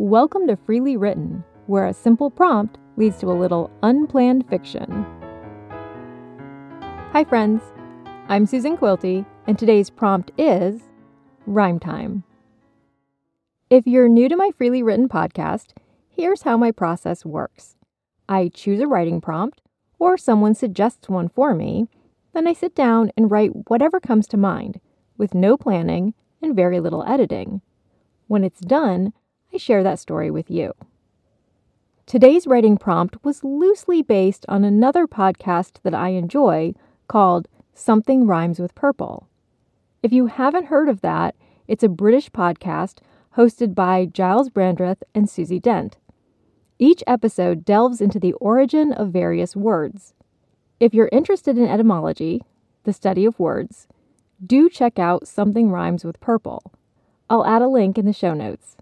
Welcome to Freely Written, where a simple prompt leads to a little unplanned fiction. Hi, friends. I'm Susan Quilty, and today's prompt is Rhyme Time. If you're new to my Freely Written podcast, here's how my process works I choose a writing prompt, or someone suggests one for me, then I sit down and write whatever comes to mind, with no planning and very little editing. When it's done, I share that story with you. Today's writing prompt was loosely based on another podcast that I enjoy called Something Rhymes with Purple. If you haven't heard of that, it's a British podcast hosted by Giles Brandreth and Susie Dent. Each episode delves into the origin of various words. If you're interested in etymology, the study of words, do check out Something Rhymes with Purple. I'll add a link in the show notes.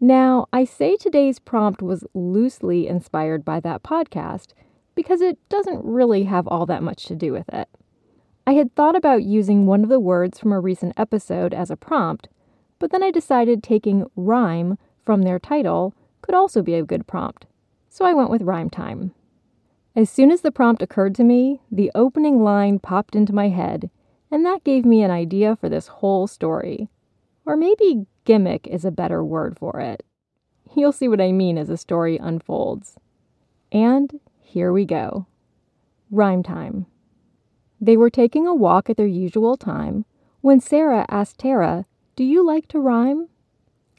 Now, I say today's prompt was loosely inspired by that podcast because it doesn't really have all that much to do with it. I had thought about using one of the words from a recent episode as a prompt, but then I decided taking rhyme from their title could also be a good prompt, so I went with rhyme time. As soon as the prompt occurred to me, the opening line popped into my head, and that gave me an idea for this whole story. Or maybe gimmick is a better word for it. You'll see what I mean as the story unfolds. And here we go. Rhyme time. They were taking a walk at their usual time when Sarah asked Tara, Do you like to rhyme?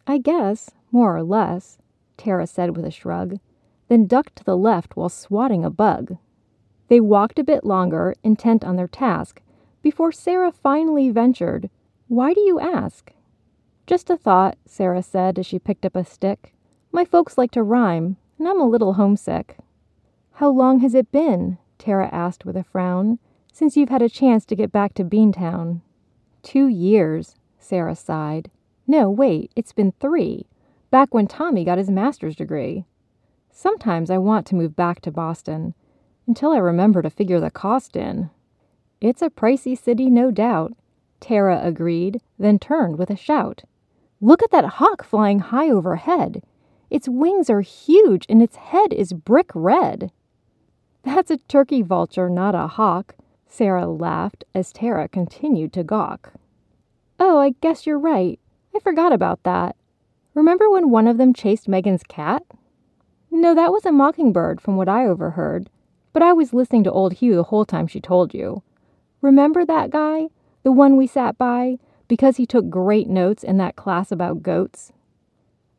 I guess, more or less, Tara said with a shrug, then ducked to the left while swatting a bug. They walked a bit longer, intent on their task, before Sarah finally ventured, Why do you ask? Just a thought, Sarah said as she picked up a stick. My folks like to rhyme, and I'm a little homesick. How long has it been? Tara asked with a frown, since you've had a chance to get back to Beantown. Two years, Sarah sighed. No, wait, it's been three, back when Tommy got his master's degree. Sometimes I want to move back to Boston, until I remember to figure the cost in. It's a pricey city, no doubt, Tara agreed, then turned with a shout. Look at that hawk flying high overhead. Its wings are huge and its head is brick red. That's a turkey vulture, not a hawk, Sarah laughed as Tara continued to gawk. Oh, I guess you're right. I forgot about that. Remember when one of them chased Megan's cat? No, that was a mockingbird, from what I overheard. But I was listening to old Hugh the whole time she told you. Remember that guy? The one we sat by? Because he took great notes in that class about goats?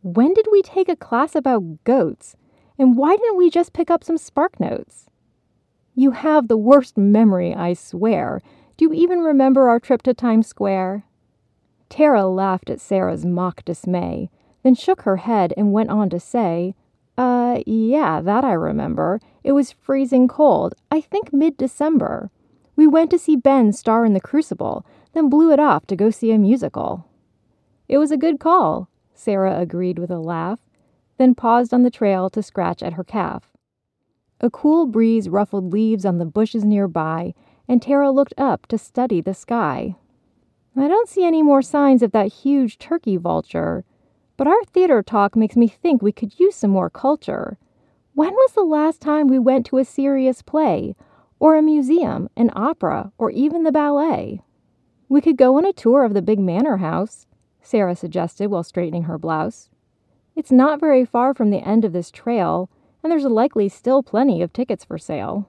When did we take a class about goats? And why didn't we just pick up some spark notes? You have the worst memory, I swear. Do you even remember our trip to Times Square? Tara laughed at Sarah's mock dismay, then shook her head and went on to say, Uh, yeah, that I remember. It was freezing cold, I think mid December. We went to see Ben star in The Crucible, then blew it off to go see a musical. It was a good call, Sarah agreed with a laugh, then paused on the trail to scratch at her calf. A cool breeze ruffled leaves on the bushes nearby, and Tara looked up to study the sky. I don't see any more signs of that huge turkey vulture, but our theater talk makes me think we could use some more culture. When was the last time we went to a serious play, or a museum, an opera, or even the ballet? We could go on a tour of the big manor house, Sarah suggested while straightening her blouse. It's not very far from the end of this trail, and there's likely still plenty of tickets for sale.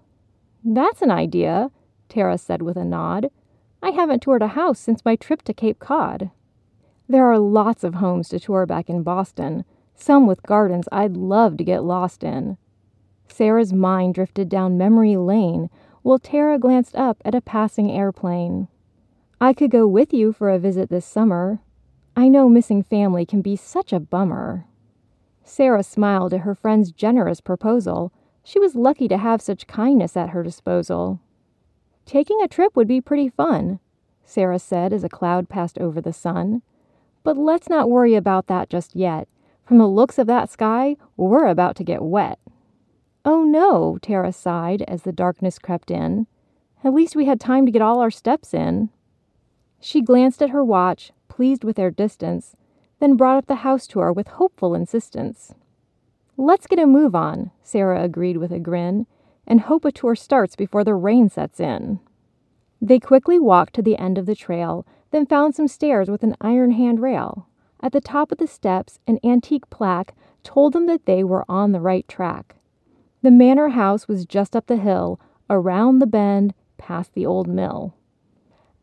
That's an idea, Tara said with a nod. I haven't toured a house since my trip to Cape Cod. There are lots of homes to tour back in Boston, some with gardens I'd love to get lost in. Sarah's mind drifted down memory lane while Tara glanced up at a passing airplane. I could go with you for a visit this summer. I know missing family can be such a bummer. Sarah smiled at her friend's generous proposal. She was lucky to have such kindness at her disposal. Taking a trip would be pretty fun, Sarah said as a cloud passed over the sun. But let's not worry about that just yet. From the looks of that sky, we're about to get wet. Oh no, Tara sighed as the darkness crept in. At least we had time to get all our steps in. She glanced at her watch, pleased with their distance, then brought up the house tour with hopeful insistence. Let's get a move on, Sarah agreed with a grin, and hope a tour starts before the rain sets in. They quickly walked to the end of the trail, then found some stairs with an iron handrail. At the top of the steps, an antique plaque told them that they were on the right track. The manor house was just up the hill, around the bend, past the old mill.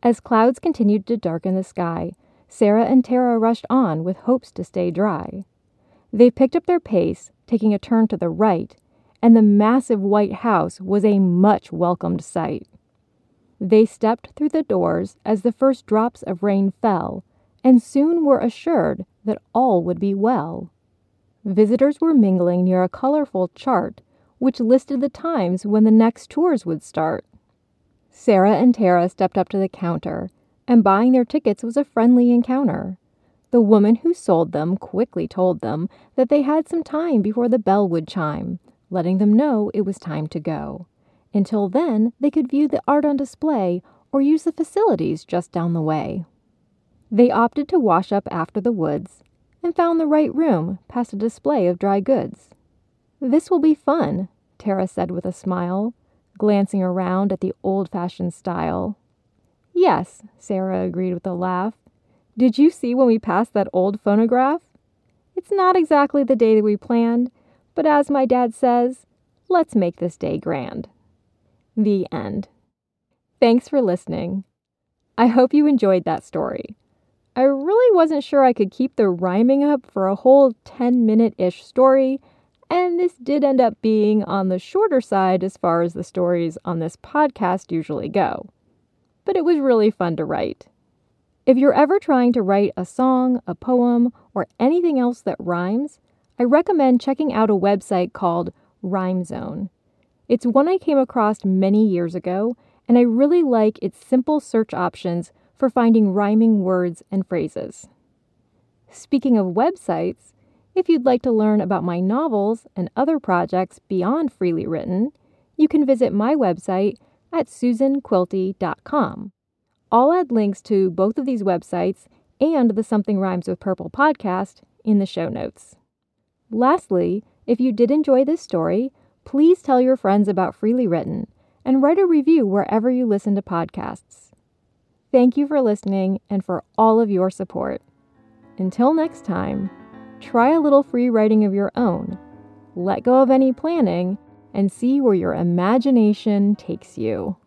As clouds continued to darken the sky, Sarah and Tara rushed on with hopes to stay dry. They picked up their pace, taking a turn to the right, and the massive white house was a much welcomed sight. They stepped through the doors as the first drops of rain fell, and soon were assured that all would be well. Visitors were mingling near a colorful chart which listed the times when the next tours would start. Sarah and Tara stepped up to the counter, and buying their tickets was a friendly encounter. The woman who sold them quickly told them that they had some time before the bell would chime, letting them know it was time to go. Until then, they could view the art on display or use the facilities just down the way. They opted to wash up after the woods and found the right room past a display of dry goods. This will be fun, Tara said with a smile glancing around at the old fashioned style. Yes, Sarah agreed with a laugh. Did you see when we passed that old phonograph? It's not exactly the day that we planned, but as my dad says, let's make this day grand. The end. Thanks for listening. I hope you enjoyed that story. I really wasn't sure I could keep the rhyming up for a whole 10 minute ish story and this did end up being on the shorter side as far as the stories on this podcast usually go. But it was really fun to write. If you're ever trying to write a song, a poem, or anything else that rhymes, I recommend checking out a website called Rhyme Zone. It's one I came across many years ago, and I really like its simple search options for finding rhyming words and phrases. Speaking of websites, if you'd like to learn about my novels and other projects beyond Freely Written, you can visit my website at susanquilty.com. I'll add links to both of these websites and the Something Rhymes with Purple podcast in the show notes. Lastly, if you did enjoy this story, please tell your friends about Freely Written and write a review wherever you listen to podcasts. Thank you for listening and for all of your support. Until next time, Try a little free writing of your own. Let go of any planning and see where your imagination takes you.